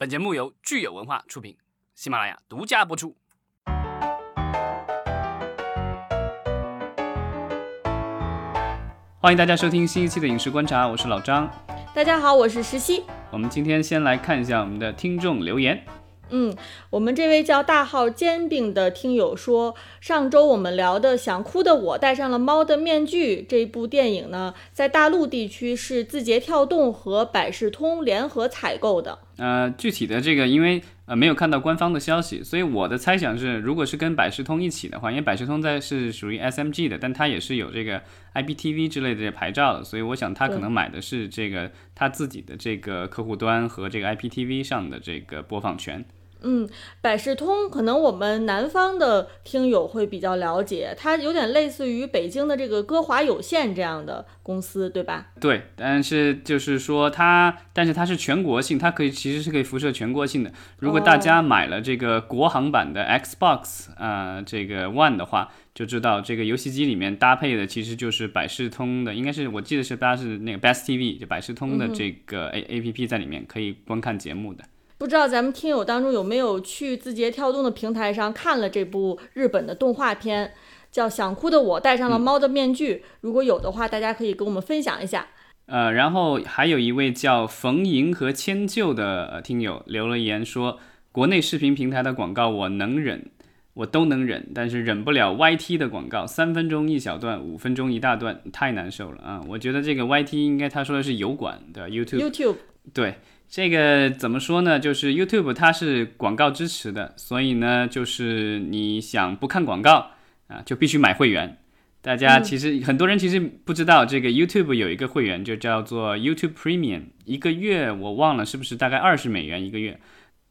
本节目由聚友文化出品，喜马拉雅独家播出。欢迎大家收听新一期的《影视观察》，我是老张。大家好，我是石溪。我们今天先来看一下我们的听众留言。嗯，我们这位叫大号煎饼的听友说，上周我们聊的《想哭的我戴上了猫的面具》这部电影呢，在大陆地区是字节跳动和百视通联合采购的。呃，具体的这个，因为呃没有看到官方的消息，所以我的猜想是，如果是跟百视通一起的话，因为百视通在是属于 SMG 的，但它也是有这个 IPTV 之类的牌照的，所以我想它可能买的是这个它自己的这个客户端和这个 IPTV 上的这个播放权。嗯，百事通可能我们南方的听友会比较了解，它有点类似于北京的这个歌华有线这样的公司，对吧？对，但是就是说它，但是它是全国性，它可以其实是可以辐射全国性的。如果大家买了这个国行版的 Xbox 啊，这个 One 的话，就知道这个游戏机里面搭配的其实就是百事通的，应该是我记得是它是那个 Best TV，就百事通的这个 A A P P 在里面可以观看节目的。不知道咱们听友当中有没有去字节跳动的平台上看了这部日本的动画片，叫《想哭的我戴上了猫的面具》。如果有的话，大家可以跟我们分享一下。呃，然后还有一位叫冯莹和迁就的听友留了言说，国内视频平台的广告我能忍，我都能忍，但是忍不了 YT 的广告，三分钟一小段，五分钟一大段，太难受了啊！我觉得这个 YT 应该他说的是油管的 YouTube。YouTube 对。这个怎么说呢？就是 YouTube 它是广告支持的，所以呢，就是你想不看广告啊，就必须买会员。大家其实很多人其实不知道，这个 YouTube 有一个会员就叫做 YouTube Premium，一个月我忘了是不是大概二十美元一个月。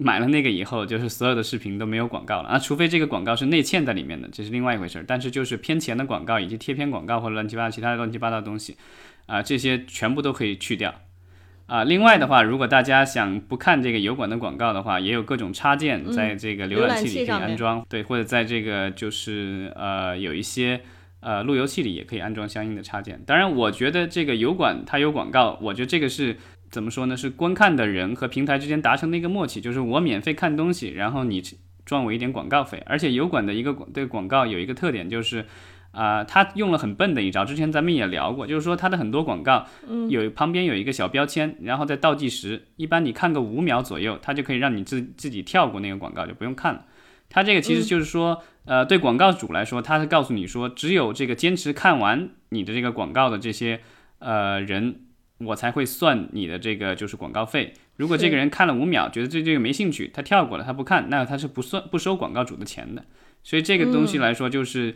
买了那个以后，就是所有的视频都没有广告了啊，除非这个广告是内嵌在里面的，这是另外一回事儿。但是就是偏前的广告以及贴片广告或者乱七八糟其他的乱七八糟的东西啊，这些全部都可以去掉。啊，另外的话，如果大家想不看这个油管的广告的话，也有各种插件在这个浏览器里可以安装，对，或者在这个就是呃有一些呃路由器里也可以安装相应的插件。当然，我觉得这个油管它有广告，我觉得这个是怎么说呢？是观看的人和平台之间达成的一个默契，就是我免费看东西，然后你赚我一点广告费。而且油管的一个这个广告有一个特点就是。啊，他用了很笨的一招，之前咱们也聊过，就是说他的很多广告，有旁边有一个小标签，然后在倒计时，一般你看个五秒左右，它就可以让你自自己跳过那个广告，就不用看了。它这个其实就是说，呃，对广告主来说，他是告诉你说，只有这个坚持看完你的这个广告的这些呃人，我才会算你的这个就是广告费。如果这个人看了五秒，觉得对这个没兴趣，他跳过了，他不看，那他是不算不收广告主的钱的。所以这个东西来说，就是。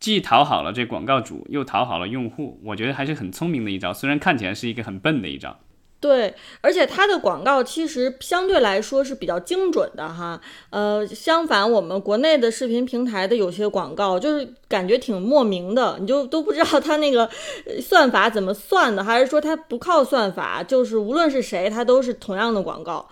既讨好了这广告主，又讨好了用户，我觉得还是很聪明的一招。虽然看起来是一个很笨的一招，对，而且它的广告其实相对来说是比较精准的哈。呃，相反，我们国内的视频平台的有些广告就是感觉挺莫名的，你就都不知道它那个算法怎么算的，还是说它不靠算法，就是无论是谁，它都是同样的广告。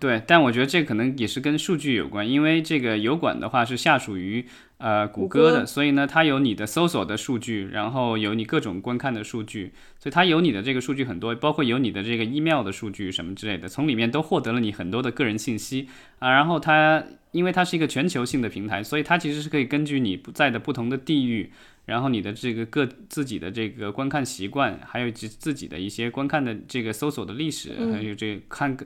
对，但我觉得这可能也是跟数据有关，因为这个油管的话是下属于。呃，谷歌的，所以呢，它有你的搜索的数据，然后有你各种观看的数据，所以它有你的这个数据很多，包括有你的这个 email 的数据什么之类的，从里面都获得了你很多的个人信息啊。然后它，因为它是一个全球性的平台，所以它其实是可以根据你不在的不同的地域，然后你的这个各自己的这个观看习惯，还有自自己的一些观看的这个搜索的历史，还有这看，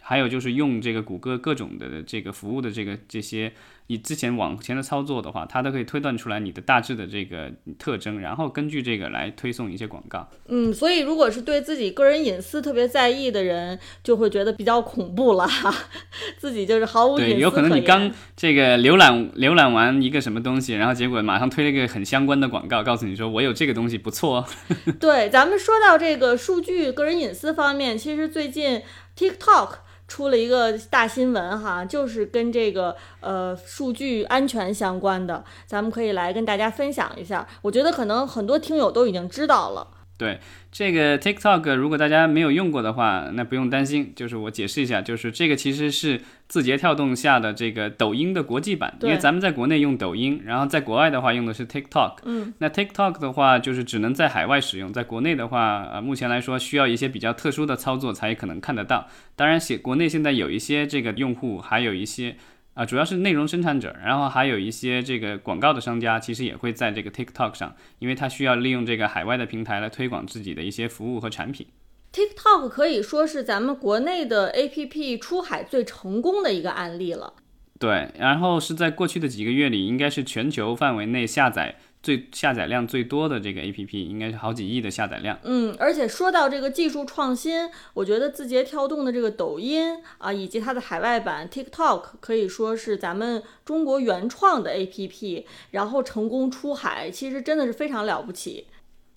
还有就是用这个谷歌各种的这个服务的这个这些。你之前往前的操作的话，它都可以推断出来你的大致的这个特征，然后根据这个来推送一些广告。嗯，所以如果是对自己个人隐私特别在意的人，就会觉得比较恐怖了，自己就是毫无隐私对，有可能你刚这个浏览浏览完一个什么东西，然后结果马上推了一个很相关的广告，告诉你说我有这个东西不错。对，咱们说到这个数据、个人隐私方面，其实最近 TikTok。出了一个大新闻哈，就是跟这个呃数据安全相关的，咱们可以来跟大家分享一下。我觉得可能很多听友都已经知道了。对这个 TikTok，如果大家没有用过的话，那不用担心。就是我解释一下，就是这个其实是字节跳动下的这个抖音的国际版，因为咱们在国内用抖音，然后在国外的话用的是 TikTok。嗯，那 TikTok 的话就是只能在海外使用，在国内的话，呃，目前来说需要一些比较特殊的操作才可能看得到。当然，写国内现在有一些这个用户，还有一些。啊，主要是内容生产者，然后还有一些这个广告的商家，其实也会在这个 TikTok 上，因为他需要利用这个海外的平台来推广自己的一些服务和产品。TikTok 可以说是咱们国内的 APP 出海最成功的一个案例了。对，然后是在过去的几个月里，应该是全球范围内下载。最下载量最多的这个 A P P 应该是好几亿的下载量。嗯，而且说到这个技术创新，我觉得字节跳动的这个抖音啊，以及它的海外版 TikTok 可以说是咱们中国原创的 A P P，然后成功出海，其实真的是非常了不起。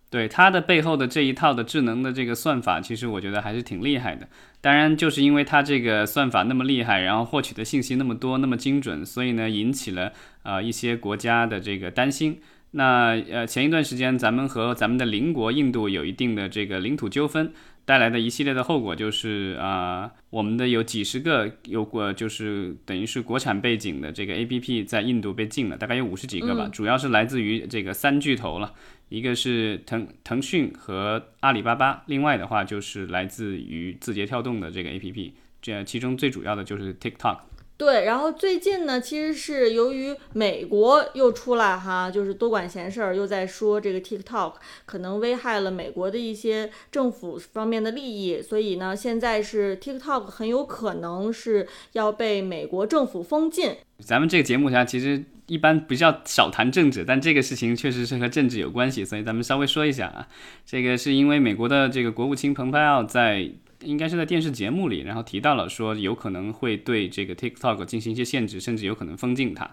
对它的背后的这一套的智能的这个算法，其实我觉得还是挺厉害的。当然，就是因为它这个算法那么厉害，然后获取的信息那么多、那么精准，所以呢，引起了呃一些国家的这个担心。那呃，前一段时间咱们和咱们的邻国印度有一定的这个领土纠纷，带来的一系列的后果就是啊，我们的有几十个有过就是等于是国产背景的这个 A P P 在印度被禁了，大概有五十几个吧，主要是来自于这个三巨头了，一个是腾腾讯和阿里巴巴，另外的话就是来自于字节跳动的这个 A P P，这其中最主要的就是 TikTok。对，然后最近呢，其实是由于美国又出来哈，就是多管闲事儿，又在说这个 TikTok 可能危害了美国的一些政府方面的利益，所以呢，现在是 TikTok 很有可能是要被美国政府封禁。咱们这个节目下其实一般比较少谈政治，但这个事情确实是和政治有关系，所以咱们稍微说一下啊。这个是因为美国的这个国务卿蓬佩奥在。应该是在电视节目里，然后提到了说有可能会对这个 TikTok 进行一些限制，甚至有可能封禁它。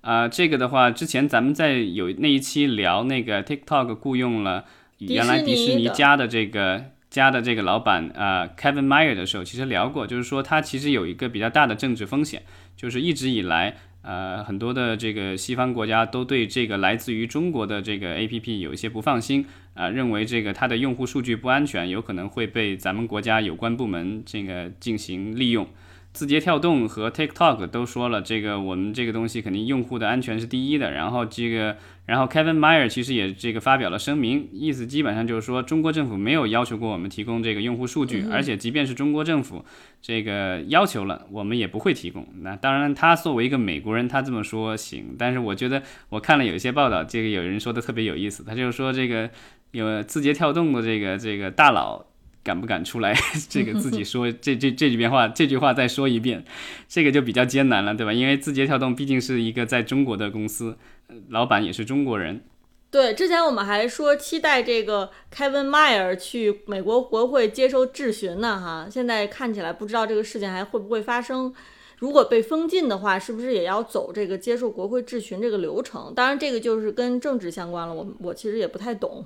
啊，这个的话，之前咱们在有那一期聊那个 TikTok 雇佣了原来迪士尼家的这个家的这个老板啊 Kevin Mayer 的时候，其实聊过，就是说他其实有一个比较大的政治风险，就是一直以来。呃，很多的这个西方国家都对这个来自于中国的这个 APP 有一些不放心啊，认为这个它的用户数据不安全，有可能会被咱们国家有关部门这个进行利用。字节跳动和 TikTok 都说了，这个我们这个东西肯定用户的安全是第一的。然后这个，然后 Kevin Mayer 其实也这个发表了声明，意思基本上就是说，中国政府没有要求过我们提供这个用户数据，而且即便是中国政府这个要求了，我们也不会提供。那当然，他作为一个美国人，他这么说行，但是我觉得我看了有一些报道，这个有人说的特别有意思，他就是说这个有字节跳动的这个这个大佬。敢不敢出来？这个自己 说这这这几遍话，这句话再说一遍，这个就比较艰难了，对吧？因为字节跳动毕竟是一个在中国的公司，老板也是中国人。对，之前我们还说期待这个 Kevin Mayer 去美国国会接受质询呢，哈，现在看起来不知道这个事情还会不会发生。如果被封禁的话，是不是也要走这个接受国会质询这个流程？当然，这个就是跟政治相关了，我我其实也不太懂。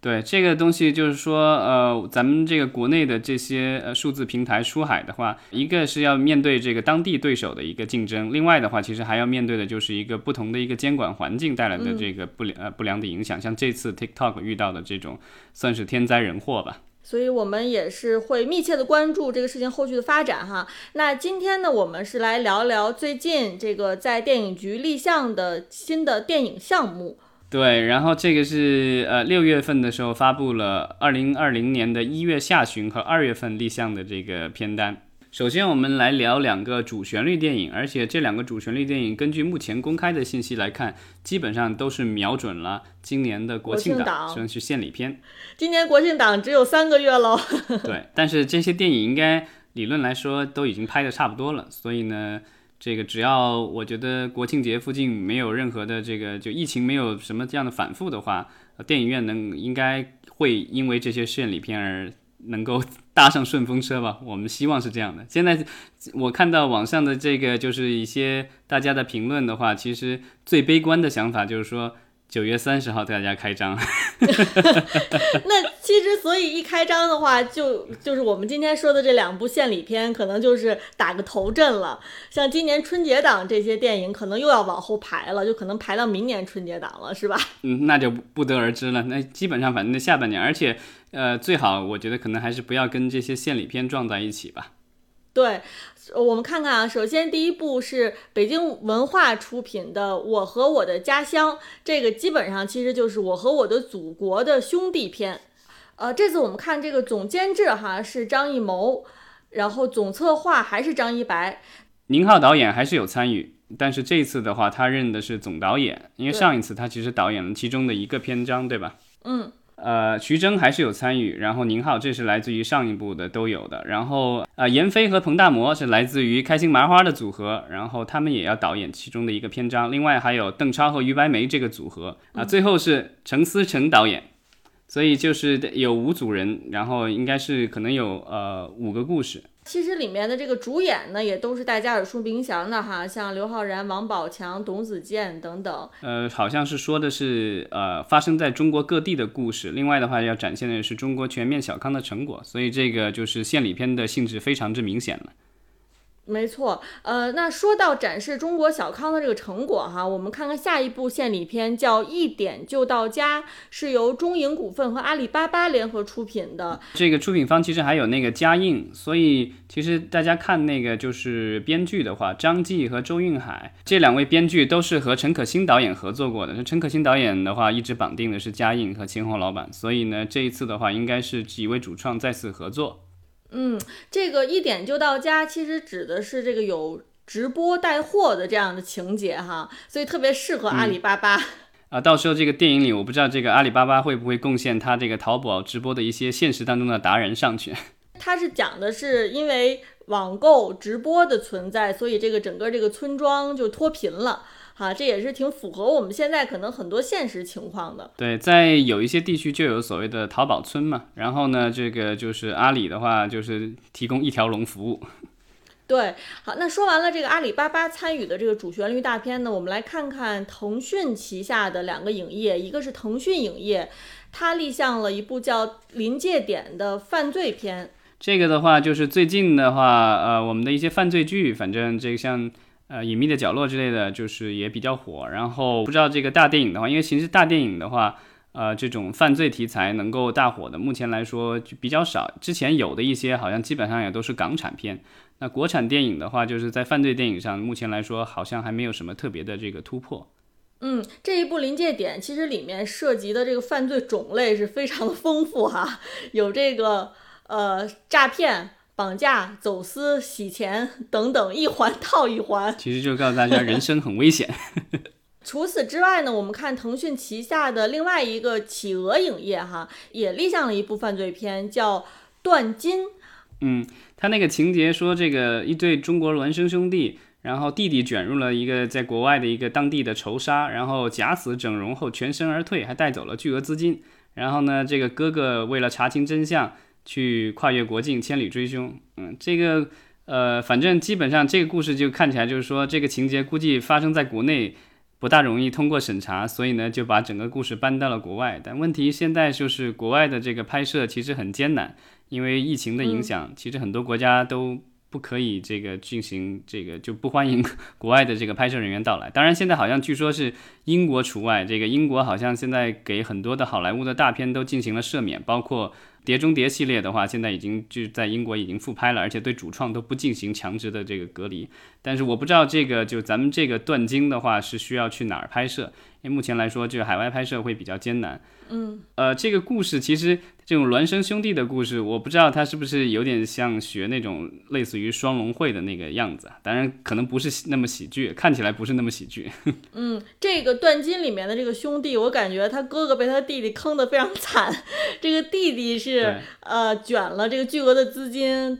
对这个东西，就是说，呃，咱们这个国内的这些呃数字平台出海的话，一个是要面对这个当地对手的一个竞争，另外的话，其实还要面对的就是一个不同的一个监管环境带来的这个不良呃不良的影响。像这次 TikTok 遇到的这种，算是天灾人祸吧。所以我们也是会密切的关注这个事情后续的发展哈。那今天呢，我们是来聊聊最近这个在电影局立项的新的电影项目。对，然后这个是呃六月份的时候发布了二零二零年的一月下旬和二月份立项的这个片单。首先我们来聊两个主旋律电影，而且这两个主旋律电影根据目前公开的信息来看，基本上都是瞄准了今年的国庆档，算是献礼片。今年国庆档只有三个月喽。对，但是这些电影应该理论来说都已经拍的差不多了，所以呢。这个只要我觉得国庆节附近没有任何的这个就疫情没有什么这样的反复的话，电影院能应该会因为这些献礼片而能够 搭上顺风车吧？我们希望是这样的。现在我看到网上的这个就是一些大家的评论的话，其实最悲观的想法就是说，九月三十号对大家开张。那其实，所以一开张的话，就就是我们今天说的这两部献礼片，可能就是打个头阵了。像今年春节档这些电影，可能又要往后排了，就可能排到明年春节档了，是吧？嗯，那就不得而知了。那基本上，反正下半年，而且，呃，最好我觉得可能还是不要跟这些献礼片撞在一起吧。对，我们看看啊，首先第一部是北京文化出品的《我和我的家乡》，这个基本上其实就是我和我的祖国的兄弟片。呃，这次我们看这个总监制哈是张艺谋，然后总策划还是张一白，宁浩导演还是有参与，但是这次的话他任的是总导演，因为上一次他其实导演了其中的一个篇章，对吧？嗯。呃，徐峥还是有参与，然后宁浩这是来自于上一部的都有的，然后呃，闫飞和彭大魔是来自于开心麻花的组合，然后他们也要导演其中的一个篇章，另外还有邓超和于白眉这个组合啊，最后是陈思诚导演，所以就是有五组人，然后应该是可能有呃五个故事。其实里面的这个主演呢，也都是大家耳熟能详的哈，像刘昊然、王宝强、董子健等等。呃，好像是说的是呃发生在中国各地的故事。另外的话，要展现的是中国全面小康的成果，所以这个就是献礼片的性质非常之明显了。没错，呃，那说到展示中国小康的这个成果哈，我们看看下一部献礼片叫《一点就到家》，是由中影股份和阿里巴巴联合出品的。这个出品方其实还有那个嘉映，所以其实大家看那个就是编剧的话，张继和周韵海这两位编剧都是和陈可辛导演合作过的。陈可辛导演的话，一直绑定的是嘉映和秦虹老板，所以呢，这一次的话，应该是几位主创再次合作。嗯，这个一点就到家，其实指的是这个有直播带货的这样的情节哈，所以特别适合阿里巴巴啊。到时候这个电影里，我不知道这个阿里巴巴会不会贡献他这个淘宝直播的一些现实当中的达人上去。他是讲的是因为网购直播的存在，所以这个整个这个村庄就脱贫了。啊，这也是挺符合我们现在可能很多现实情况的。对，在有一些地区就有所谓的淘宝村嘛，然后呢，这个就是阿里的话，就是提供一条龙服务。对，好，那说完了这个阿里巴巴参与的这个主旋律大片呢，我们来看看腾讯旗下的两个影业，一个是腾讯影业，它立项了一部叫《临界点》的犯罪片。这个的话，就是最近的话，呃，我们的一些犯罪剧，反正这个像。呃，隐秘的角落之类的就是也比较火。然后不知道这个大电影的话，因为其实大电影的话，呃，这种犯罪题材能够大火的，目前来说就比较少。之前有的一些好像基本上也都是港产片。那国产电影的话，就是在犯罪电影上，目前来说好像还没有什么特别的这个突破。嗯，这一部临界点其实里面涉及的这个犯罪种类是非常的丰富哈，有这个呃诈骗。绑架、走私、洗钱等等，一环套一环。其实就告诉大家，人生很危险。除此之外呢，我们看腾讯旗下的另外一个企鹅影业哈，也立项了一部犯罪片，叫《断金》。嗯，他那个情节说，这个一对中国孪生兄弟，然后弟弟卷入了一个在国外的一个当地的仇杀，然后假死整容后全身而退，还带走了巨额资金。然后呢，这个哥哥为了查清真相。去跨越国境，千里追凶。嗯，这个，呃，反正基本上这个故事就看起来就是说，这个情节估计发生在国内不大容易通过审查，所以呢就把整个故事搬到了国外。但问题现在就是国外的这个拍摄其实很艰难，因为疫情的影响，其实很多国家都不可以这个进行这个就不欢迎 国外的这个拍摄人员到来。当然现在好像据说是英国除外，这个英国好像现在给很多的好莱坞的大片都进行了赦免，包括。《碟中谍》系列的话，现在已经就在英国已经复拍了，而且对主创都不进行强制的这个隔离。但是我不知道这个就咱们这个断经的话是需要去哪儿拍摄，因为目前来说就海外拍摄会比较艰难。嗯，呃，这个故事其实这种孪生兄弟的故事，我不知道它是不是有点像学那种类似于双龙会的那个样子。当然，可能不是那么喜剧，看起来不是那么喜剧。嗯，这个断金里面的这个兄弟，我感觉他哥哥被他弟弟坑得非常惨。这个弟弟是呃卷了这个巨额的资金，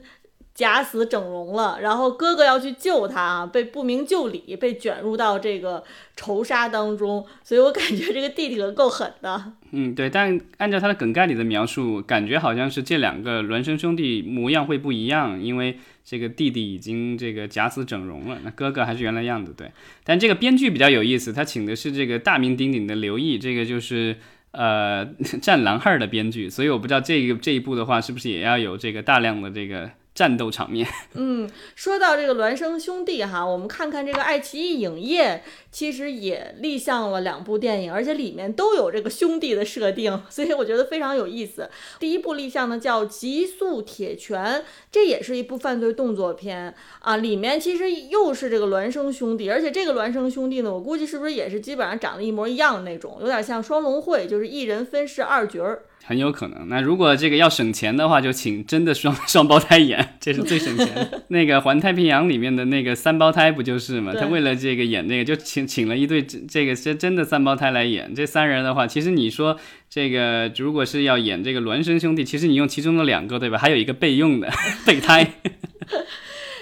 假死整容了，然后哥哥要去救他啊，被不明就里，被卷入到这个仇杀当中，所以我感觉这个弟弟可够狠的。嗯，对，但按照他的梗概里的描述，感觉好像是这两个孪生兄弟模样会不一样，因为这个弟弟已经这个假死整容了，那哥哥还是原来样子。对，但这个编剧比较有意思，他请的是这个大名鼎鼎的刘毅，这个就是呃《战狼二》的编剧，所以我不知道这个这一部的话是不是也要有这个大量的这个。战斗场面。嗯，说到这个孪生兄弟哈，我们看看这个爱奇艺影业其实也立项了两部电影，而且里面都有这个兄弟的设定，所以我觉得非常有意思。第一部立项呢叫《极速铁拳》，这也是一部犯罪动作片啊，里面其实又是这个孪生兄弟，而且这个孪生兄弟呢，我估计是不是也是基本上长得一模一样的那种，有点像双龙会，就是一人分饰二角儿。很有可能。那如果这个要省钱的话，就请真的双 双胞胎演，这是最省钱的。那个《环太平洋》里面的那个三胞胎不就是吗？他为了这个演那个，就请请了一对这个真真的三胞胎来演。这三人的话，其实你说这个如果是要演这个孪生兄弟，其实你用其中的两个，对吧？还有一个备用的备胎。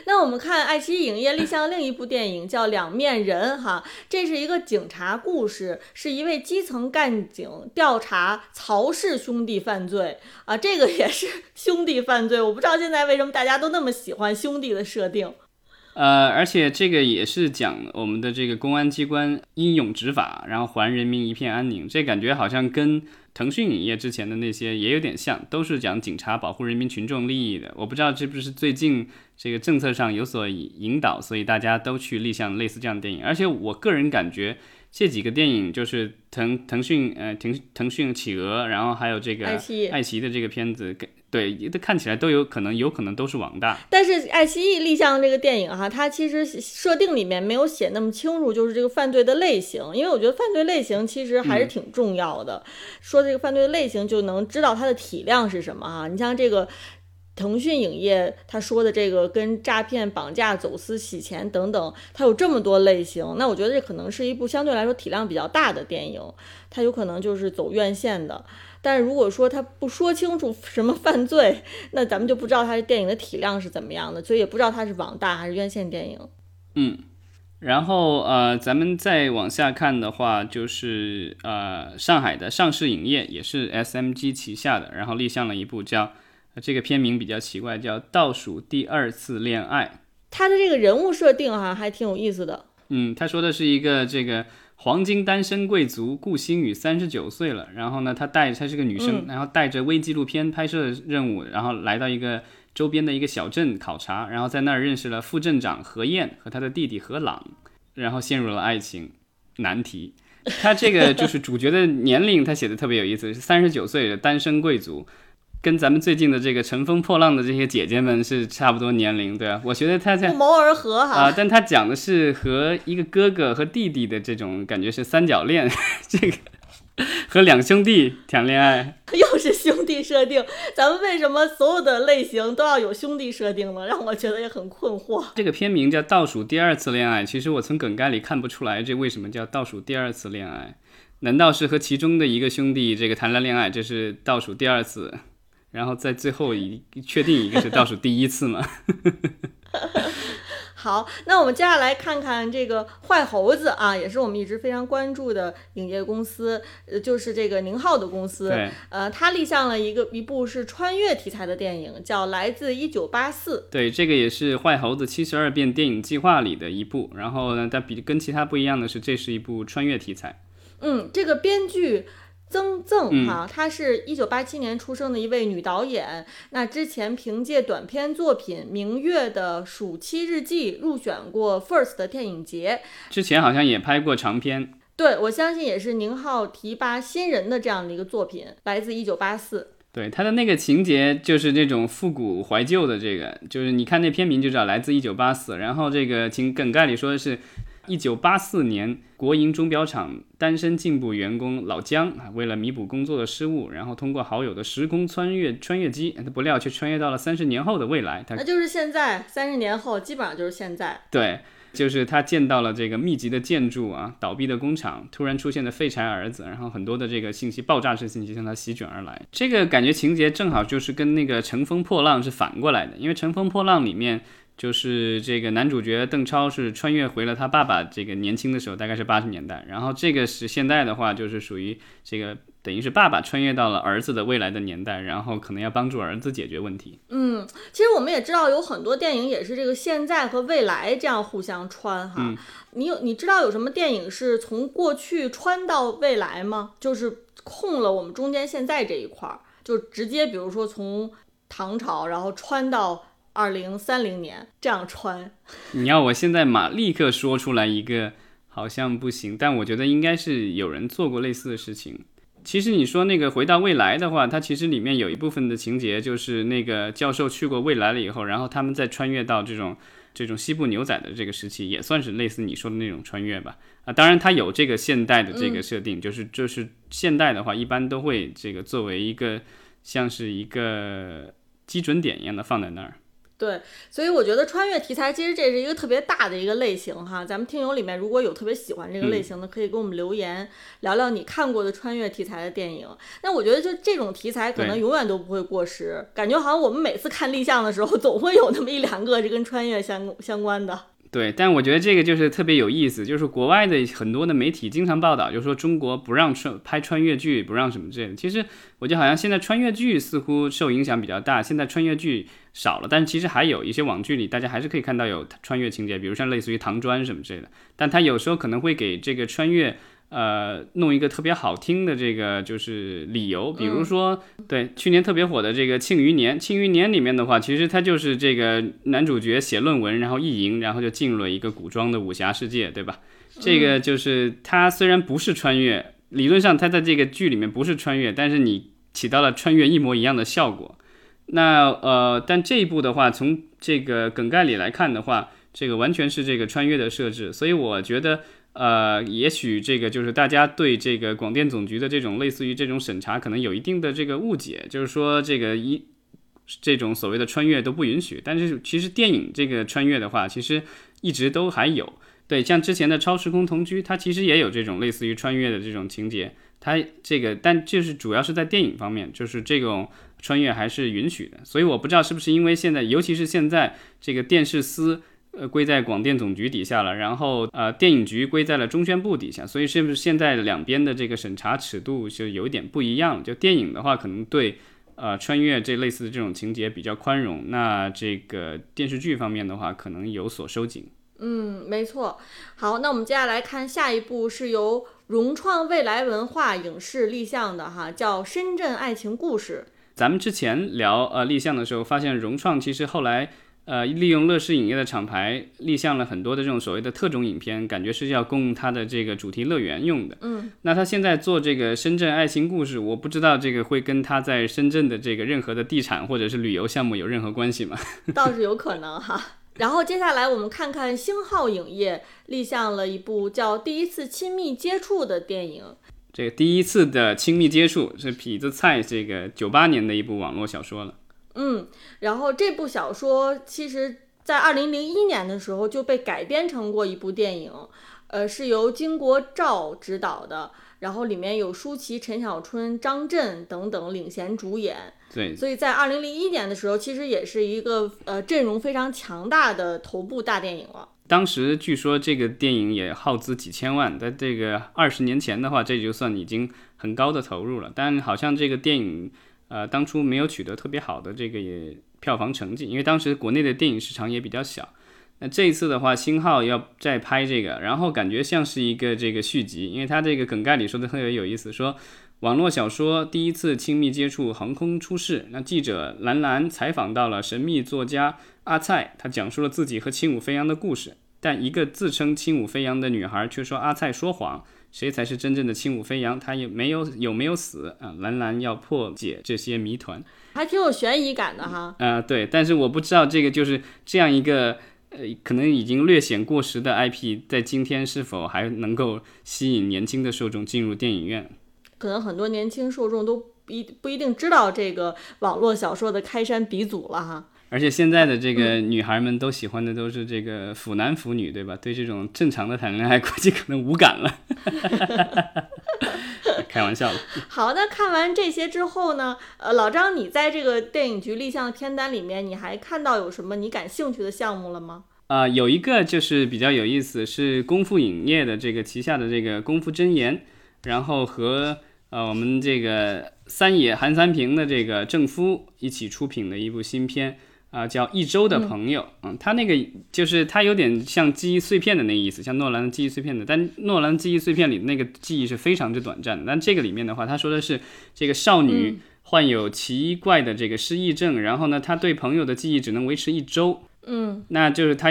那我们看爱奇艺影业立项另一部电影叫《两面人》哈，这是一个警察故事，是一位基层干警调查曹氏兄弟犯罪啊，这个也是兄弟犯罪。我不知道现在为什么大家都那么喜欢兄弟的设定。呃，而且这个也是讲我们的这个公安机关英勇执法，然后还人民一片安宁。这感觉好像跟腾讯影业之前的那些也有点像，都是讲警察保护人民群众利益的。我不知道是不是最近这个政策上有所引导，所以大家都去立项类似这样的电影。而且我个人感觉这几个电影就是腾腾讯呃腾腾讯企鹅，然后还有这个爱奇艺爱奇艺的这个片子给。对，这看起来都有可能，有可能都是网大。但是爱奇艺立项这个电影哈，它其实设定里面没有写那么清楚，就是这个犯罪的类型。因为我觉得犯罪类型其实还是挺重要的，说这个犯罪的类型就能知道它的体量是什么哈。你像这个腾讯影业他说的这个跟诈骗、绑架、走私、洗钱等等，它有这么多类型，那我觉得这可能是一部相对来说体量比较大的电影，它有可能就是走院线的。但是如果说他不说清楚什么犯罪，那咱们就不知道他电影的体量是怎么样的，所以也不知道他是网大还是院线电影。嗯，然后呃，咱们再往下看的话，就是呃，上海的上市影业也是 SMG 旗下的，然后立项了一部叫这个片名比较奇怪，叫《倒数第二次恋爱》。他的这个人物设定哈还挺有意思的。嗯，他说的是一个这个。黄金单身贵族顾星宇三十九岁了，然后呢，他带她是个女生，然后带着微纪录片拍摄任务，然后来到一个周边的一个小镇考察，然后在那儿认识了副镇长何燕和他的弟弟何朗，然后陷入了爱情难题。他这个就是主角的年龄，他写的特别有意思，是三十九岁的单身贵族。跟咱们最近的这个乘风破浪的这些姐姐们是差不多年龄，对啊，我觉得他在不谋而合哈啊，但他讲的是和一个哥哥和弟弟的这种感觉是三角恋，这个和两兄弟谈恋爱，又是兄弟设定，咱们为什么所有的类型都要有兄弟设定呢？让我觉得也很困惑。这个片名叫《倒数第二次恋爱》，其实我从梗概里看不出来这为什么叫倒数第二次恋爱？难道是和其中的一个兄弟这个谈了恋爱，这是倒数第二次？然后在最后一确定一个是倒数第一次嘛？好，那我们接下来看看这个坏猴子啊，也是我们一直非常关注的影业公司，呃，就是这个宁浩的公司。呃，他立项了一个一部是穿越题材的电影，叫《来自一九八四》。对，这个也是坏猴子七十二变电影计划里的一部。然后呢，但比跟其他不一样的是，这是一部穿越题材。嗯，这个编剧。曾赠哈，她是一九八七年出生的一位女导演。那之前凭借短片作品《明月的暑期日记》入选过 First 的电影节。之前好像也拍过长片。对，我相信也是宁浩提拔新人的这样的一个作品，来自一九八四。对，他的那个情节就是这种复古怀旧的，这个就是你看那片名就知道来自一九八四。然后这个情梗概里说的是。一九八四年，国营钟表厂单身进步员工老姜啊，为了弥补工作的失误，然后通过好友的时空穿越穿越机，他不料却穿越到了三十年后的未来。他那就是现在，三十年后基本上就是现在。对，就是他见到了这个密集的建筑啊，倒闭的工厂，突然出现的废柴儿子，然后很多的这个信息爆炸式信息向他席卷而来。这个感觉情节正好就是跟那个《乘风破浪》是反过来的，因为《乘风破浪》里面。就是这个男主角邓超是穿越回了他爸爸这个年轻的时候，大概是八十年代。然后这个是现在的话，就是属于这个等于是爸爸穿越到了儿子的未来的年代，然后可能要帮助儿子解决问题。嗯，其实我们也知道有很多电影也是这个现在和未来这样互相穿哈。你有你知道有什么电影是从过去穿到未来吗？就是空了我们中间现在这一块儿，就直接比如说从唐朝然后穿到。二零三零年这样穿，你要我现在马立刻说出来一个，好像不行。但我觉得应该是有人做过类似的事情。其实你说那个回到未来的话，它其实里面有一部分的情节就是那个教授去过未来了以后，然后他们再穿越到这种这种西部牛仔的这个时期，也算是类似你说的那种穿越吧。啊，当然它有这个现代的这个设定，就是就是现代的话，一般都会这个作为一个像是一个基准点一样的放在那儿。对，所以我觉得穿越题材其实这是一个特别大的一个类型哈。咱们听友里面如果有特别喜欢这个类型的，可以给我们留言聊聊你看过的穿越题材的电影。那我觉得就这种题材可能永远都不会过时，感觉好像我们每次看立项的时候，总会有那么一两个是跟穿越相相关的。对，但我觉得这个就是特别有意思，就是国外的很多的媒体经常报道，就说中国不让穿拍穿越剧，不让什么之类的。其实我觉得好像现在穿越剧似乎受影响比较大，现在穿越剧少了，但其实还有一些网剧里，大家还是可以看到有穿越情节，比如像类似于唐砖什么之类的。但它有时候可能会给这个穿越。呃，弄一个特别好听的这个就是理由，比如说，对去年特别火的这个《庆余年》，《庆余年》里面的话，其实它就是这个男主角写论文，然后意淫，然后就进入了一个古装的武侠世界，对吧？这个就是他虽然不是穿越，理论上他在这个剧里面不是穿越，但是你起到了穿越一模一样的效果。那呃，但这一部的话，从这个梗概里来看的话，这个完全是这个穿越的设置，所以我觉得。呃，也许这个就是大家对这个广电总局的这种类似于这种审查，可能有一定的这个误解，就是说这个一这种所谓的穿越都不允许。但是其实电影这个穿越的话，其实一直都还有。对，像之前的《超时空同居》，它其实也有这种类似于穿越的这种情节。它这个，但就是主要是在电影方面，就是这种穿越还是允许的。所以我不知道是不是因为现在，尤其是现在这个电视司。呃，归在广电总局底下了，然后呃，电影局归在了中宣部底下，所以是不是现在两边的这个审查尺度就有一点不一样？就电影的话，可能对呃穿越这类似的这种情节比较宽容，那这个电视剧方面的话，可能有所收紧。嗯，没错。好，那我们接下来看下一部是由融创未来文化影视立项的哈，叫《深圳爱情故事》。咱们之前聊呃立项的时候，发现融创其实后来。呃，利用乐视影业的厂牌立项了很多的这种所谓的特种影片，感觉是要供它的这个主题乐园用的。嗯，那他现在做这个深圳爱情故事，我不知道这个会跟他在深圳的这个任何的地产或者是旅游项目有任何关系吗？倒是有可能哈。然后接下来我们看看星浩影业立项了一部叫《第一次亲密接触》的电影。这个第一次的亲密接触是痞子蔡这个九八年的一部网络小说了。嗯，然后这部小说其实，在二零零一年的时候就被改编成过一部电影，呃，是由金国照执导的，然后里面有舒淇、陈小春、张震等等领衔主演。对，所以在二零零一年的时候，其实也是一个呃阵容非常强大的头部大电影了。当时据说这个电影也耗资几千万，在这个二十年前的话，这就算已经很高的投入了。但好像这个电影。呃，当初没有取得特别好的这个票房成绩，因为当时国内的电影市场也比较小。那这一次的话，星号要再拍这个，然后感觉像是一个这个续集，因为它这个梗概里说的特别有意思，说网络小说第一次亲密接触横空出世。那记者兰兰采访到了神秘作家阿蔡，他讲述了自己和轻舞飞扬的故事，但一个自称轻舞飞扬的女孩却说阿蔡说谎。谁才是真正的轻舞飞扬？他也没有有没有死啊？兰兰要破解这些谜团，还挺有悬疑感的哈。啊，对，但是我不知道这个就是这样一个呃，可能已经略显过时的 IP，在今天是否还能够吸引年轻的受众进入电影院？可能很多年轻受众都不不一定知道这个网络小说的开山鼻祖了哈。而且现在的这个女孩们都喜欢的都是这个腐男腐女，对吧？对这种正常的谈恋爱，估计可能无感了。开玩笑了。好，那看完这些之后呢？呃，老张，你在这个电影局立项的片单里面，你还看到有什么你感兴趣的项目了吗？啊、有一个就是比较有意思，是功夫影业的这个旗下的这个功夫真言，然后和呃我们这个三野韩三平的这个正夫一起出品的一部新片。啊、叫《一周的朋友》嗯，他那个就是他有点像记忆碎片的那个意思，像诺兰的记忆碎片的，但诺兰记忆碎片里的那个记忆是非常之短暂的，但这个里面的话，他说的是这个少女患有奇怪的这个失忆症，然后呢，她对朋友的记忆只能维持一周，嗯。那就是他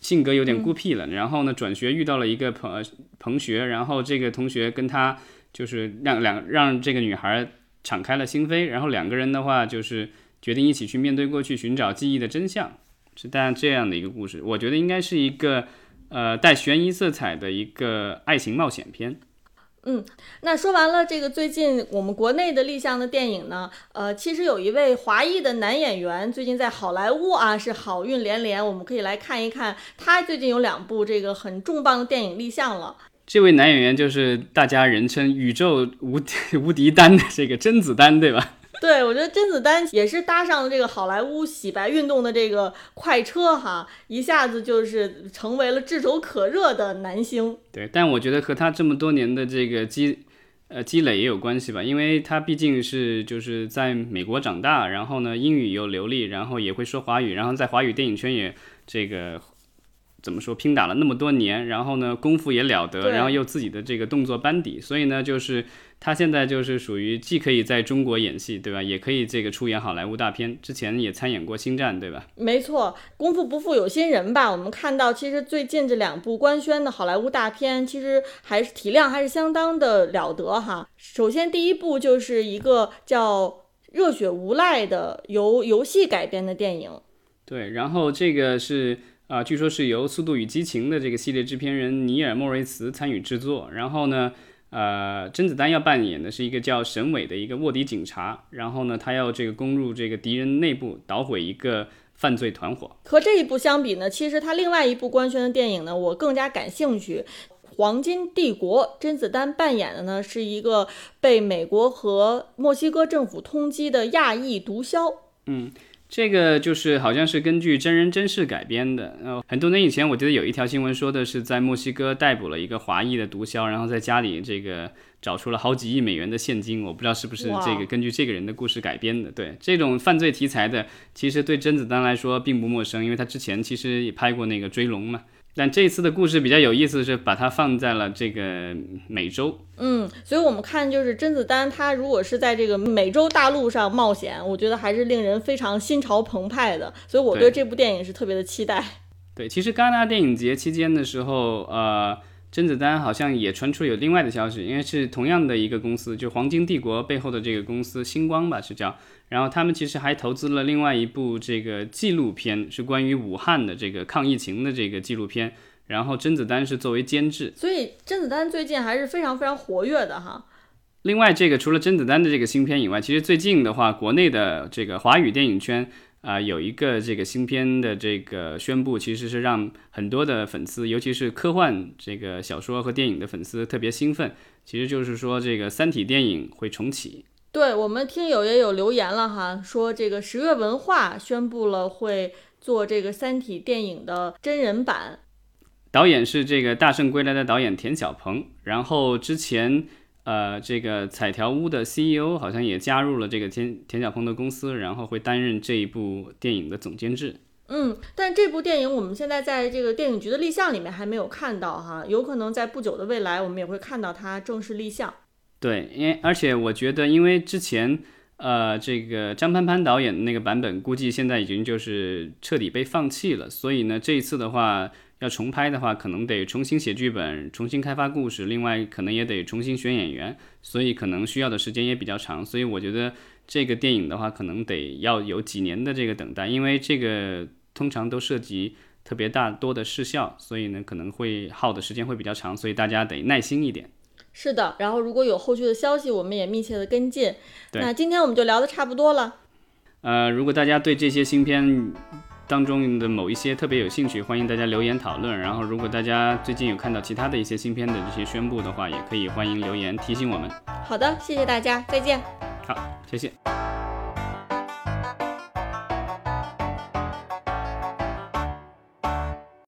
性格有点孤僻了，然后呢，转学遇到了一个朋同学，然后这个同学跟他就是让两让这个女孩敞开了心扉，然后两个人的话就是决定一起去面对过去，寻找记忆的真相，是大家这样的一个故事。我觉得应该是一个呃带悬疑色彩的一个爱情冒险片。嗯那说完了这个最近我们国内的立项的电影呢，呃，其实有一位华裔的男演员最近在好莱坞啊是好运连连，我们可以来看一看他最近有两部这个很重磅的电影立项了。这位男演员就是大家人称宇宙无敌无敌丹的这个甄子丹，对吧？对，我觉得甄子丹也是搭上了这个好莱坞洗白运动的这个快车哈，一下子就是成为了炙手可热的男星。对，但我觉得和他这么多年的这个积呃积累也有关系吧，因为他毕竟是就是在美国长大，然后呢英语又流利，然后也会说华语，然后在华语电影圈也这个怎么说拼打了那么多年，然后呢功夫也了得，然后又自己的这个动作班底，所以呢就是他现在就是属于既可以在中国演戏，对吧？也可以这个出演好莱坞大片，之前也参演过《星战》，对吧？没错，功夫不负有心人吧？我们看到，其实最近这两部官宣的好莱坞大片，其实还是体量还是相当的了得哈。首先，第一部就是一个叫《热血无赖》的由游戏改编的电影。对，然后这个是啊、据说是由《速度与激情》的这个系列制片人尼尔·莫瑞茨参与制作。然后呢，呃，甄子丹要扮演的是一个叫沈伟的一个卧底警察。然后呢，他要这个攻入这个敌人内部，捣毁一个犯罪团伙。和这一部相比呢，其实他另外一部官宣的电影呢，我更加感兴趣。《黄金帝国》，甄子丹扮演的呢是一个被美国和墨西哥政府通缉的亚裔毒枭。这个就是好像是根据真人真事改编的。呃，很多年以前，我记得有一条新闻说的是在墨西哥逮捕了一个华裔的毒枭，然后在家里这个找出了好几亿美元的现金。我不知道是不是这个根据这个人的故事改编的。对这种犯罪题材的，其实对甄子丹来说并不陌生，因为他之前其实也拍过那个《追龙》嘛。但这次的故事比较有意思的是，把它放在了这个美洲。嗯，所以我们看就是甄子丹，他如果是在这个美洲大陆上冒险，我觉得还是令人非常心潮澎湃的。所以我对对这部电影是特别的期待。对，其实戛纳电影节期间的时候，呃，甄子丹好像也传出有另外的消息，因为是同样的一个公司，就黄金帝国背后的这个公司星光吧是叫，然后他们其实还投资了另外一部这个纪录片，是关于武汉的这个抗疫情的这个纪录片，然后甄子丹是作为监制。所以甄子丹最近还是非常非常活跃的哈。另外，这个除了甄子丹的这个新片以外，其实最近的话，国内的这个华语电影圈啊、有一个这个新片的这个宣布，其实是让很多的粉丝，尤其是科幻这个小说和电影的粉丝特别兴奋。其实就是说，这个《三体》电影会重启。对我们听友也有留言了哈，说这个十月文化宣布了会做这个《三体》电影的真人版。导演是这个《大圣归来》的导演田小鹏，然后之前呃这个彩条屋的 CEO 好像也加入了这个田田小鹏的公司，然后会担任这一部电影的总监制。嗯，但这部电影我们现在在这个电影局的立项里面还没有看到哈，有可能在不久的未来我们也会看到它正式立项。对，因为而且我觉得，因为之前呃这个张潘潘导演的那个版本，估计现在已经就是彻底被放弃了，所以呢，这一次的话要重拍的话，可能得重新写剧本，重新开发故事，另外可能也得重新选演员，所以可能需要的时间也比较长，所以我觉得这个电影的话，可能得要有几年的这个等待，因为这个通常都涉及。特别大多的视效，所以呢可能会耗的时间会比较长，所以大家得耐心一点。是的，然后如果有后续的消息，我们也密切的跟进。那今天我们就聊的差不多了。呃，如果大家对这些新片当中的某一些特别有兴趣，欢迎大家留言讨论。然后，如果大家最近有看到其他的一些新片的这些宣布的话，也可以欢迎留言提醒我们。好的，谢谢大家，再见。好，谢谢。